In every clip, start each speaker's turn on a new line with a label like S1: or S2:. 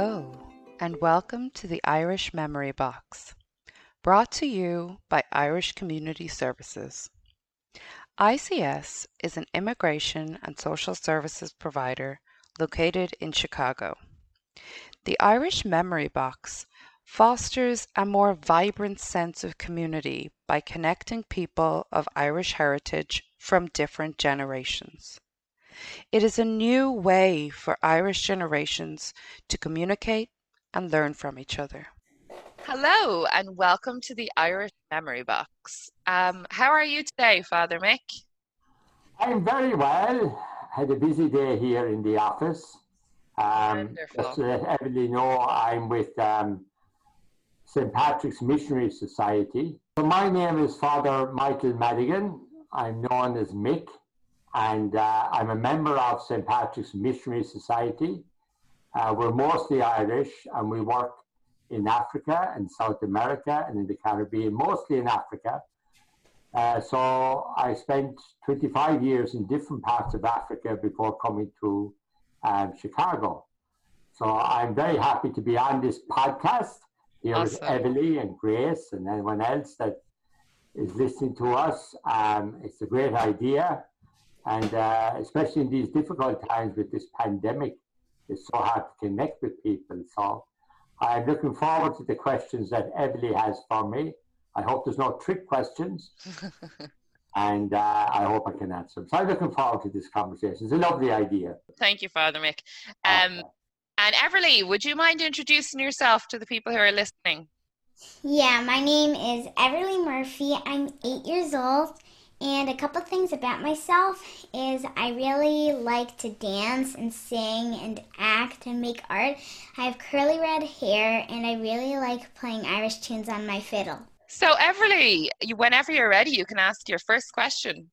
S1: Hello, and welcome to the Irish Memory Box, brought to you by Irish Community Services. ICS is an immigration and social services provider located in Chicago. The Irish Memory Box fosters a more vibrant sense of community by connecting people of Irish heritage from different generations. It is a new way for Irish generations to communicate and learn from each other. Hello, and welcome to the Irish Memory Box. Um, how are you today, Father Mick?
S2: I'm very well. Had a busy day here in the office. Um, just to let everybody know, I'm with um, St. Patrick's Missionary Society. So my name is Father Michael Madigan. I'm known as Mick, and uh, I'm a member of St. Patrick's Missionary Society. Uh, we're mostly Irish, and we work in Africa and South America and in the Caribbean, mostly in Africa. Uh, so I spent 25 years in different parts of Africa before coming to um, Chicago. So I'm very happy to be on this podcast here awesome. with Emily and Grace and anyone else that is listening to us. Um, it's a great idea. And uh, especially in these difficult times with this pandemic, it's so hard to connect with people. So I'm looking forward to the questions that Emily has for me. I hope there's no trick questions. and uh, I hope I can answer them. So I'm looking forward to this conversation. It's a lovely idea.
S1: Thank you, Father Mick. Um, okay. And Everly, would you mind introducing yourself to the people who are listening?
S3: Yeah, my name is Everly Murphy. I'm eight years old. And a couple things about myself is I really like to dance and sing and act and make art. I have curly red hair and I really like playing Irish tunes on my fiddle.
S1: So, Everly, whenever you're ready, you can ask your first question.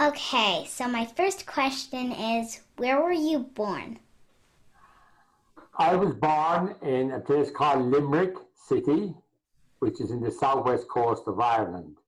S3: Okay, so my first question is Where were you born?
S2: I was born in a place called Limerick City, which is in the southwest coast of Ireland.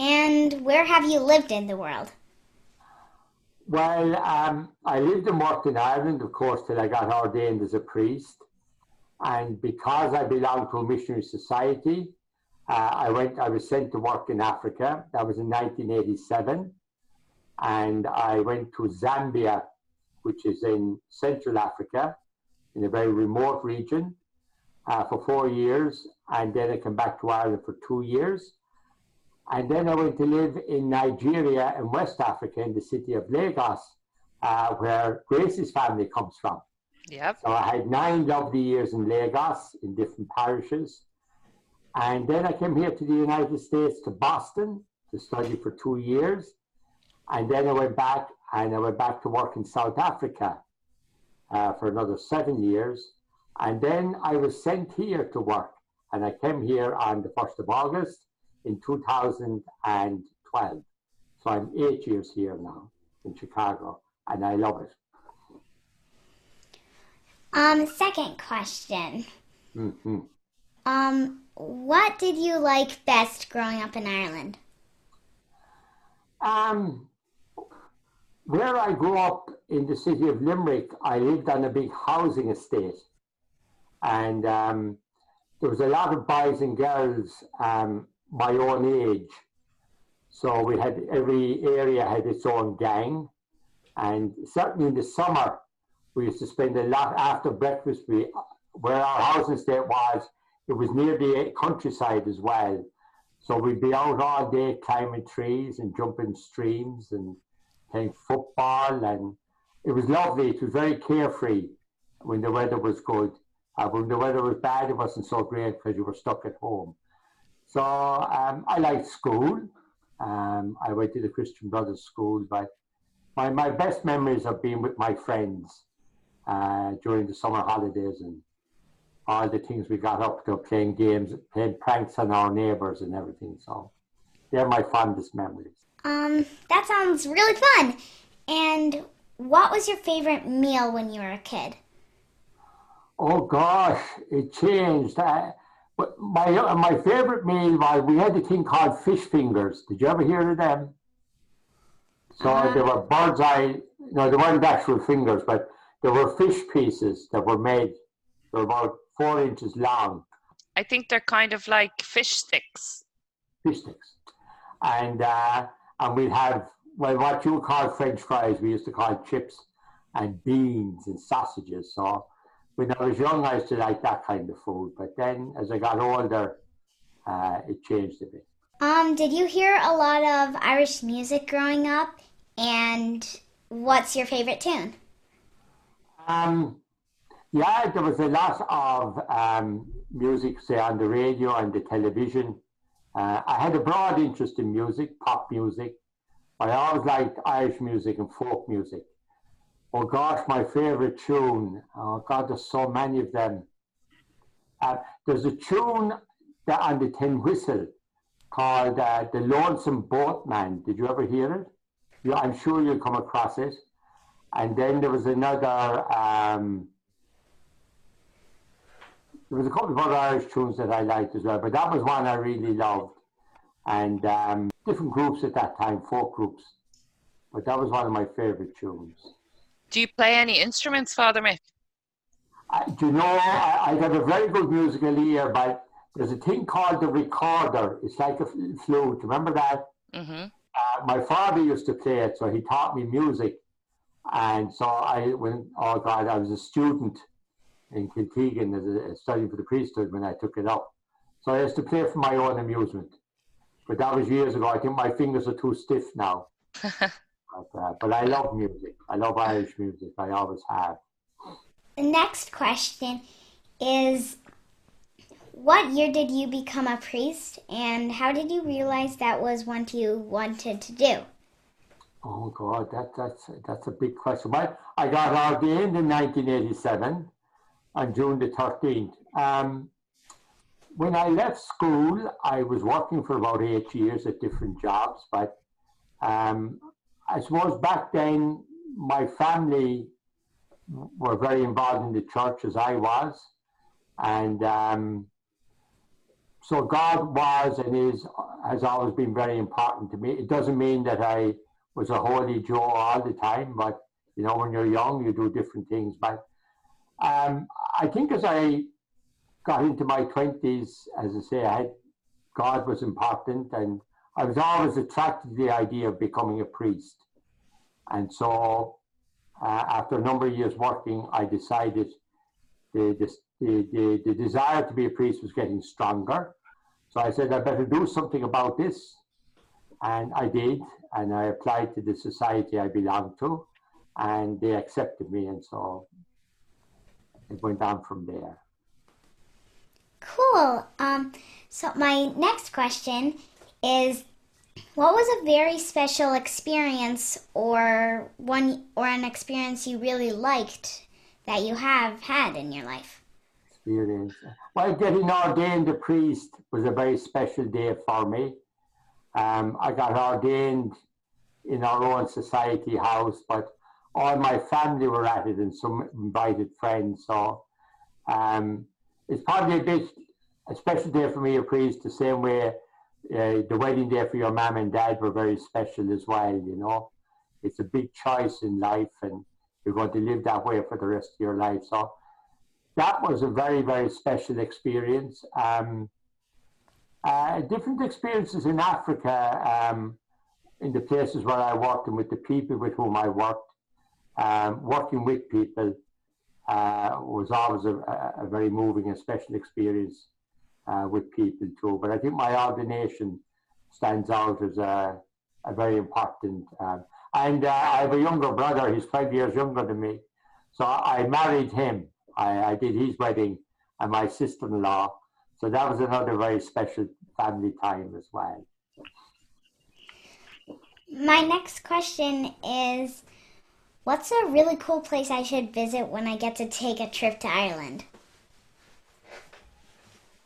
S3: And where have you lived in the world?
S2: Well, um, I lived and worked in Ireland, of course, till I got ordained as a priest. And because I belonged to a missionary society, uh, I went. I was sent to work in Africa. That was in 1987, and I went to Zambia, which is in Central Africa, in a very remote region, uh, for four years, and then I came back to Ireland for two years, and then I went to live in Nigeria in West Africa, in the city of Lagos, uh, where Grace's family comes from.
S1: Yep.
S2: So I had nine lovely years in Lagos in different parishes. And then I came here to the United States to Boston to study for two years. And then I went back and I went back to work in South Africa uh, for another seven years. And then I was sent here to work. And I came here on the 1st of August in 2012. So I'm eight years here now in Chicago, and I love it.
S3: Um, second question. Mm-hmm. Um, what did you like best growing up in Ireland?
S2: Um, where I grew up in the city of Limerick, I lived on a big housing estate, and um, there was a lot of boys and girls um, my own age. So we had every area had its own gang, and certainly in the summer we used to spend a lot after breakfast. We, where our housing estate was, it was near the countryside as well. So we'd be out all day climbing trees and jumping streams and playing football, and it was lovely. It was very carefree when the weather was good. Uh, when the weather was bad, it wasn't so great because you were stuck at home. So um, I liked school. Um, I went to the Christian Brothers School, but my, my best memories have been with my friends uh, during the summer holidays and all the things we got up to playing games, playing pranks on our neighbors and everything. So they're my fondest memories.
S3: Um, that sounds really fun. And what was your favorite meal when you were a kid?
S2: Oh gosh, it changed. I, my uh, my favorite meal was we had a thing called fish fingers. Did you ever hear of them? So uh, they were bird's eye no, they weren't actual fingers, but there were fish pieces that were made. They were about four inches long.
S1: I think they're kind of like fish sticks.
S2: Fish sticks, and uh, and we'd have well, what you call French fries, we used to call chips and beans and sausages. So when I was young, I used to like that kind of food. But then as I got older, uh, it changed a bit.
S3: Um, did you hear a lot of Irish music growing up? And what's your favorite tune?
S2: Um, yeah, there was a lot of um, music, say, on the radio and the television. Uh, I had a broad interest in music, pop music. But I always liked Irish music and folk music. Oh gosh, my favorite tune. Oh God, there's so many of them. Uh, there's a tune that on the tin whistle called uh, The Lonesome Boatman. Did you ever hear it? Yeah, I'm sure you'll come across it. And then there was another, um, there was a couple of other Irish tunes that I liked as well, but that was one I really loved. And um, different groups at that time, folk groups. But that was one of my favourite tunes.
S1: Do you play any instruments, Father Mick?
S2: I, do you know, I, I got a very good musical ear, but there's a thing called the recorder. It's like a flute. Remember that? Mm-hmm. Uh, my father used to play it, so he taught me music. And so I, when, oh God, I was a student in Kiltegan studying for the priesthood when I took it up. So I used to play for my own amusement. But that was years ago. I think my fingers are too stiff now. But, uh, but I love music. I love Irish music. I always have.
S3: The next question is What year did you become a priest, and how did you realize that was what you wanted to do?
S2: Oh God, that, that's that's a big question. Well, I got ordained in 1987 on June the 13th. Um, when I left school, I was working for about eight years at different jobs, but um, I suppose back then my family were very involved in the church as I was, and um, so God was and is has always been very important to me. It doesn't mean that I was a holy Joe all the time, but you know, when you're young, you do different things. But um, I think as I got into my twenties, as I say, I had, God was important, and I was always attracted to the idea of becoming a priest. And so, uh, after a number of years working, I decided the, the, the, the, desire to be a priest was getting stronger. So I said, I better do something about this. And I did. And I applied to the society I belonged to. And they accepted me. And so it went on from there.
S3: Cool. Um, so my next question is what was a very special experience or one or an experience you really liked that you have had in your life?
S2: Experience. Well, getting ordained a priest was a very special day for me. Um, I got ordained in our own society house, but all my family were at it and some invited friends. So um, it's probably a bit a special day for me, a priest, the same way uh, the wedding day for your mom and dad were very special as well. You know, it's a big choice in life, and you're going to live that way for the rest of your life. So that was a very very special experience. Um, uh, different experiences in Africa, um, in the places where I worked and with the people with whom I worked. Um, working with people uh, was always a, a, very moving and special experience uh, with people too. But I think my ordination stands out as a, a very important. Um, and uh, I have a younger brother, he's five years younger than me. So I married him. I, I did his wedding and my sister in law. So that was another very special family time as well.
S3: My next question is What's a really cool place I should visit when I get to take a trip to Ireland?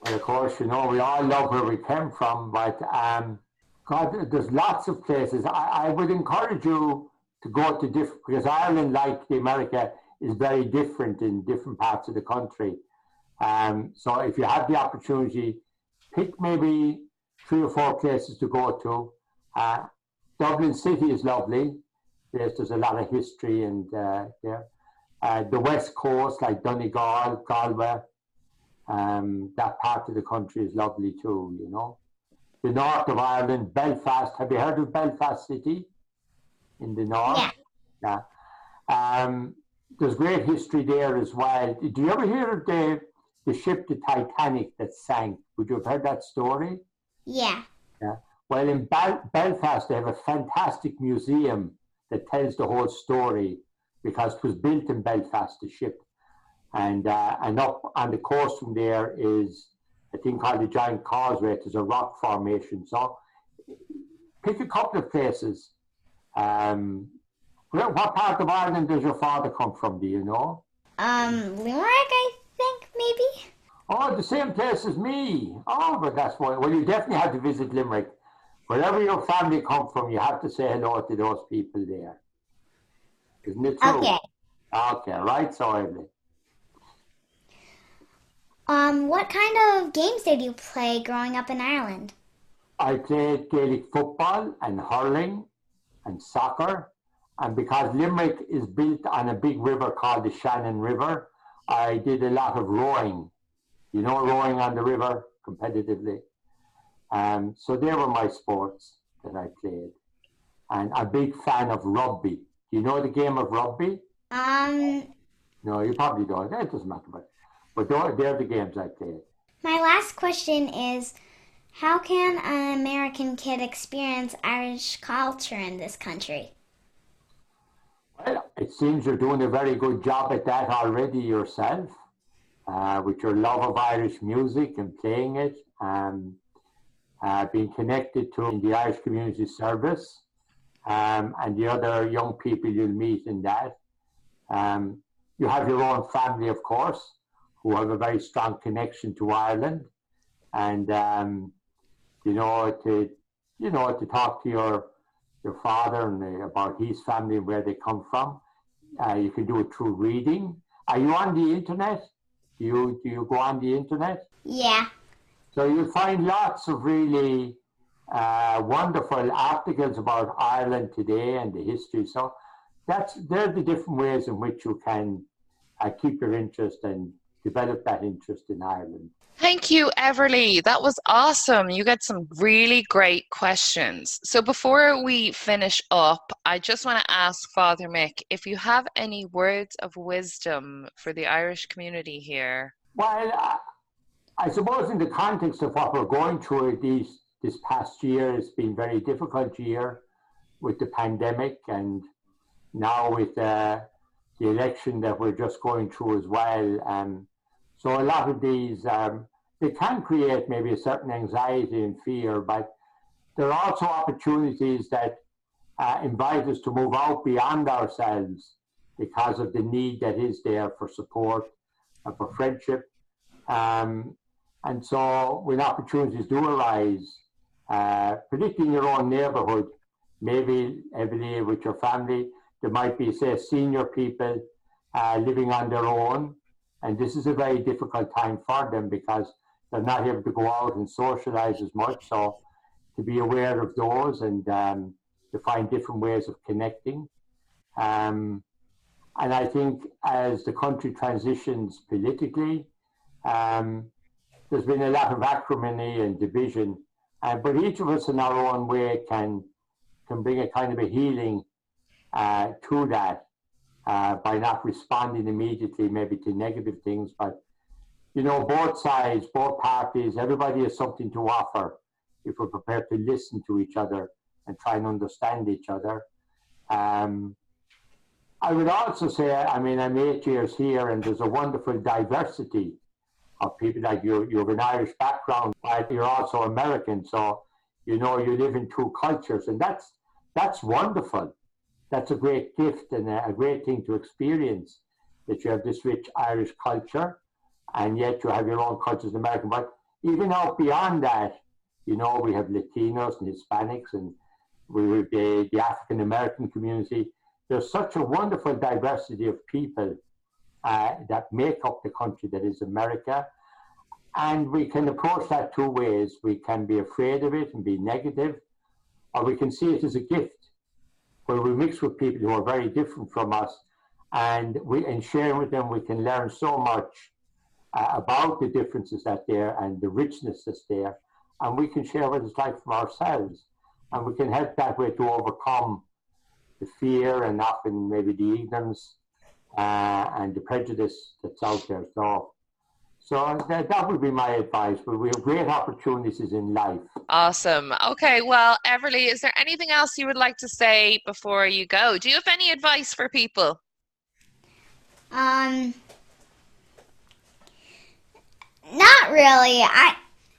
S2: Of course, you know, we all love where we came from, but um, God, there's lots of places. I, I would encourage you to go to different, because Ireland, like the America, is very different in different parts of the country. Um, so if you have the opportunity, pick maybe three or four places to go to. Uh, Dublin City is lovely. place. There's a lot of history and uh, there. Uh, the west coast, like Donegal, Galway, um, that part of the country is lovely too. You know, the north of Ireland, Belfast. Have you heard of Belfast City in the north?
S3: Yeah.
S2: yeah. Um, there's great history there as well. Do you ever hear of the the ship, the Titanic, that sank? Would you have heard that story?
S3: Yeah.
S2: Yeah. Well, in Bel- Belfast, they have a fantastic museum that tells the whole story because it was built in Belfast, the ship. And, uh, and up on the coast from there is a thing called the Giant Causeway. It's a rock formation. So pick a couple of places. Um, what part of Ireland does your father come from? Do you know?
S3: Um, Limerick, I think maybe.
S2: Oh, the same place as me. Oh, but that's why. Well, you definitely have to visit Limerick. Wherever your family come from, you have to say hello to those people there. Isn't it true?
S3: Okay.
S2: Okay, right, so Evelyn.
S3: Um, what kind of games did you play growing up in Ireland?
S2: I played Gaelic football and hurling and soccer. And because Limerick is built on a big river called the Shannon River, I did a lot of rowing. You know, rowing on the river competitively. Um, so they were my sports that I played. And a big fan of rugby. Do you know the game of rugby?
S3: Um,
S2: No, you probably don't. It doesn't matter. But, but they're, they're the games I played.
S3: my last question is how can an American kid experience Irish culture in this country?
S2: Well, it seems you're doing a very good job at that already yourself, uh, with your love of Irish music and playing it, um, uh, being connected to the Irish Community Service, um, and the other young people you'll meet in that. Um, you have your own family, of course, who have a very strong connection to Ireland, and um, you know to you know to talk to your your father and about his family and where they come from. Uh, you can do it through reading. Are you on the internet? Do you do you go on the internet?
S3: Yeah.
S2: So you'll find lots of really uh, wonderful articles about Ireland today and the history. So that's they're the different ways in which you can uh, keep your interest and develop that interest in Ireland.
S1: Thank you, Everly. That was awesome. You got some really great questions. So, before we finish up, I just want to ask Father Mick if you have any words of wisdom for the Irish community here.
S2: Well, I, I suppose in the context of what we're going through these this past year, it's been a very difficult year with the pandemic and now with uh, the election that we're just going through as well. Um, so a lot of these, um, they can create maybe a certain anxiety and fear, but there are also opportunities that uh, invite us to move out beyond ourselves because of the need that is there for support and for friendship. Um, and so when opportunities do arise, uh, particularly in your own neighborhood, maybe every with your family, there might be, say, senior people uh, living on their own and this is a very difficult time for them because they're not able to go out and socialize as much. So to be aware of those and um, to find different ways of connecting. Um, and I think as the country transitions politically, um, there's been a lot of acrimony and division. Uh, but each of us in our own way can can bring a kind of a healing uh, to that uh, by not responding immediately, maybe to negative things. But you know, both sides, both parties, everybody has something to offer if we're prepared to listen to each other and try and understand each other. Um, I would also say, I mean, I'm eight years here, and there's a wonderful diversity of people. Like you, you have an Irish background, but you're also American, so you know you live in two cultures, and that's that's wonderful that's a great gift and a, great thing to experience that you have this rich Irish culture and yet you have your own culture as American. But even out beyond that, you know, we have Latinos and Hispanics and we have the, the African American community. There's such a wonderful diversity of people uh, that make up the country that is America. And we can approach that two ways. We can be afraid of it and be negative, or we can see it as a gift where we mix with people who are very different from us, and we and sharing with them, we can learn so much uh, about the differences that there and the richness that's there, and we can share what it's like from ourselves, and we can help that way to overcome the fear and often maybe the ignorance uh, and the prejudice that's out there. So so that, that would be my advice. But we have great opportunities in life.
S4: Awesome. Okay. Well, Everly, is there anything else you would like to say before you go? Do you have any advice for people?
S3: Um, not really. I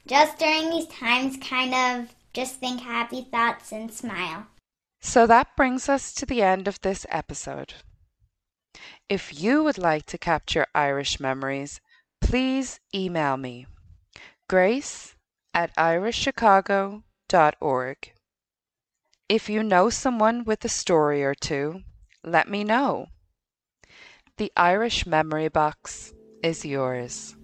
S3: just during these times kind of just think happy thoughts and smile.
S1: So that brings us to the end of this episode. If you would like to capture Irish memories, please email me grace at irishchicago.org. If you know someone with a story or two, let me know. The Irish Memory Box is yours.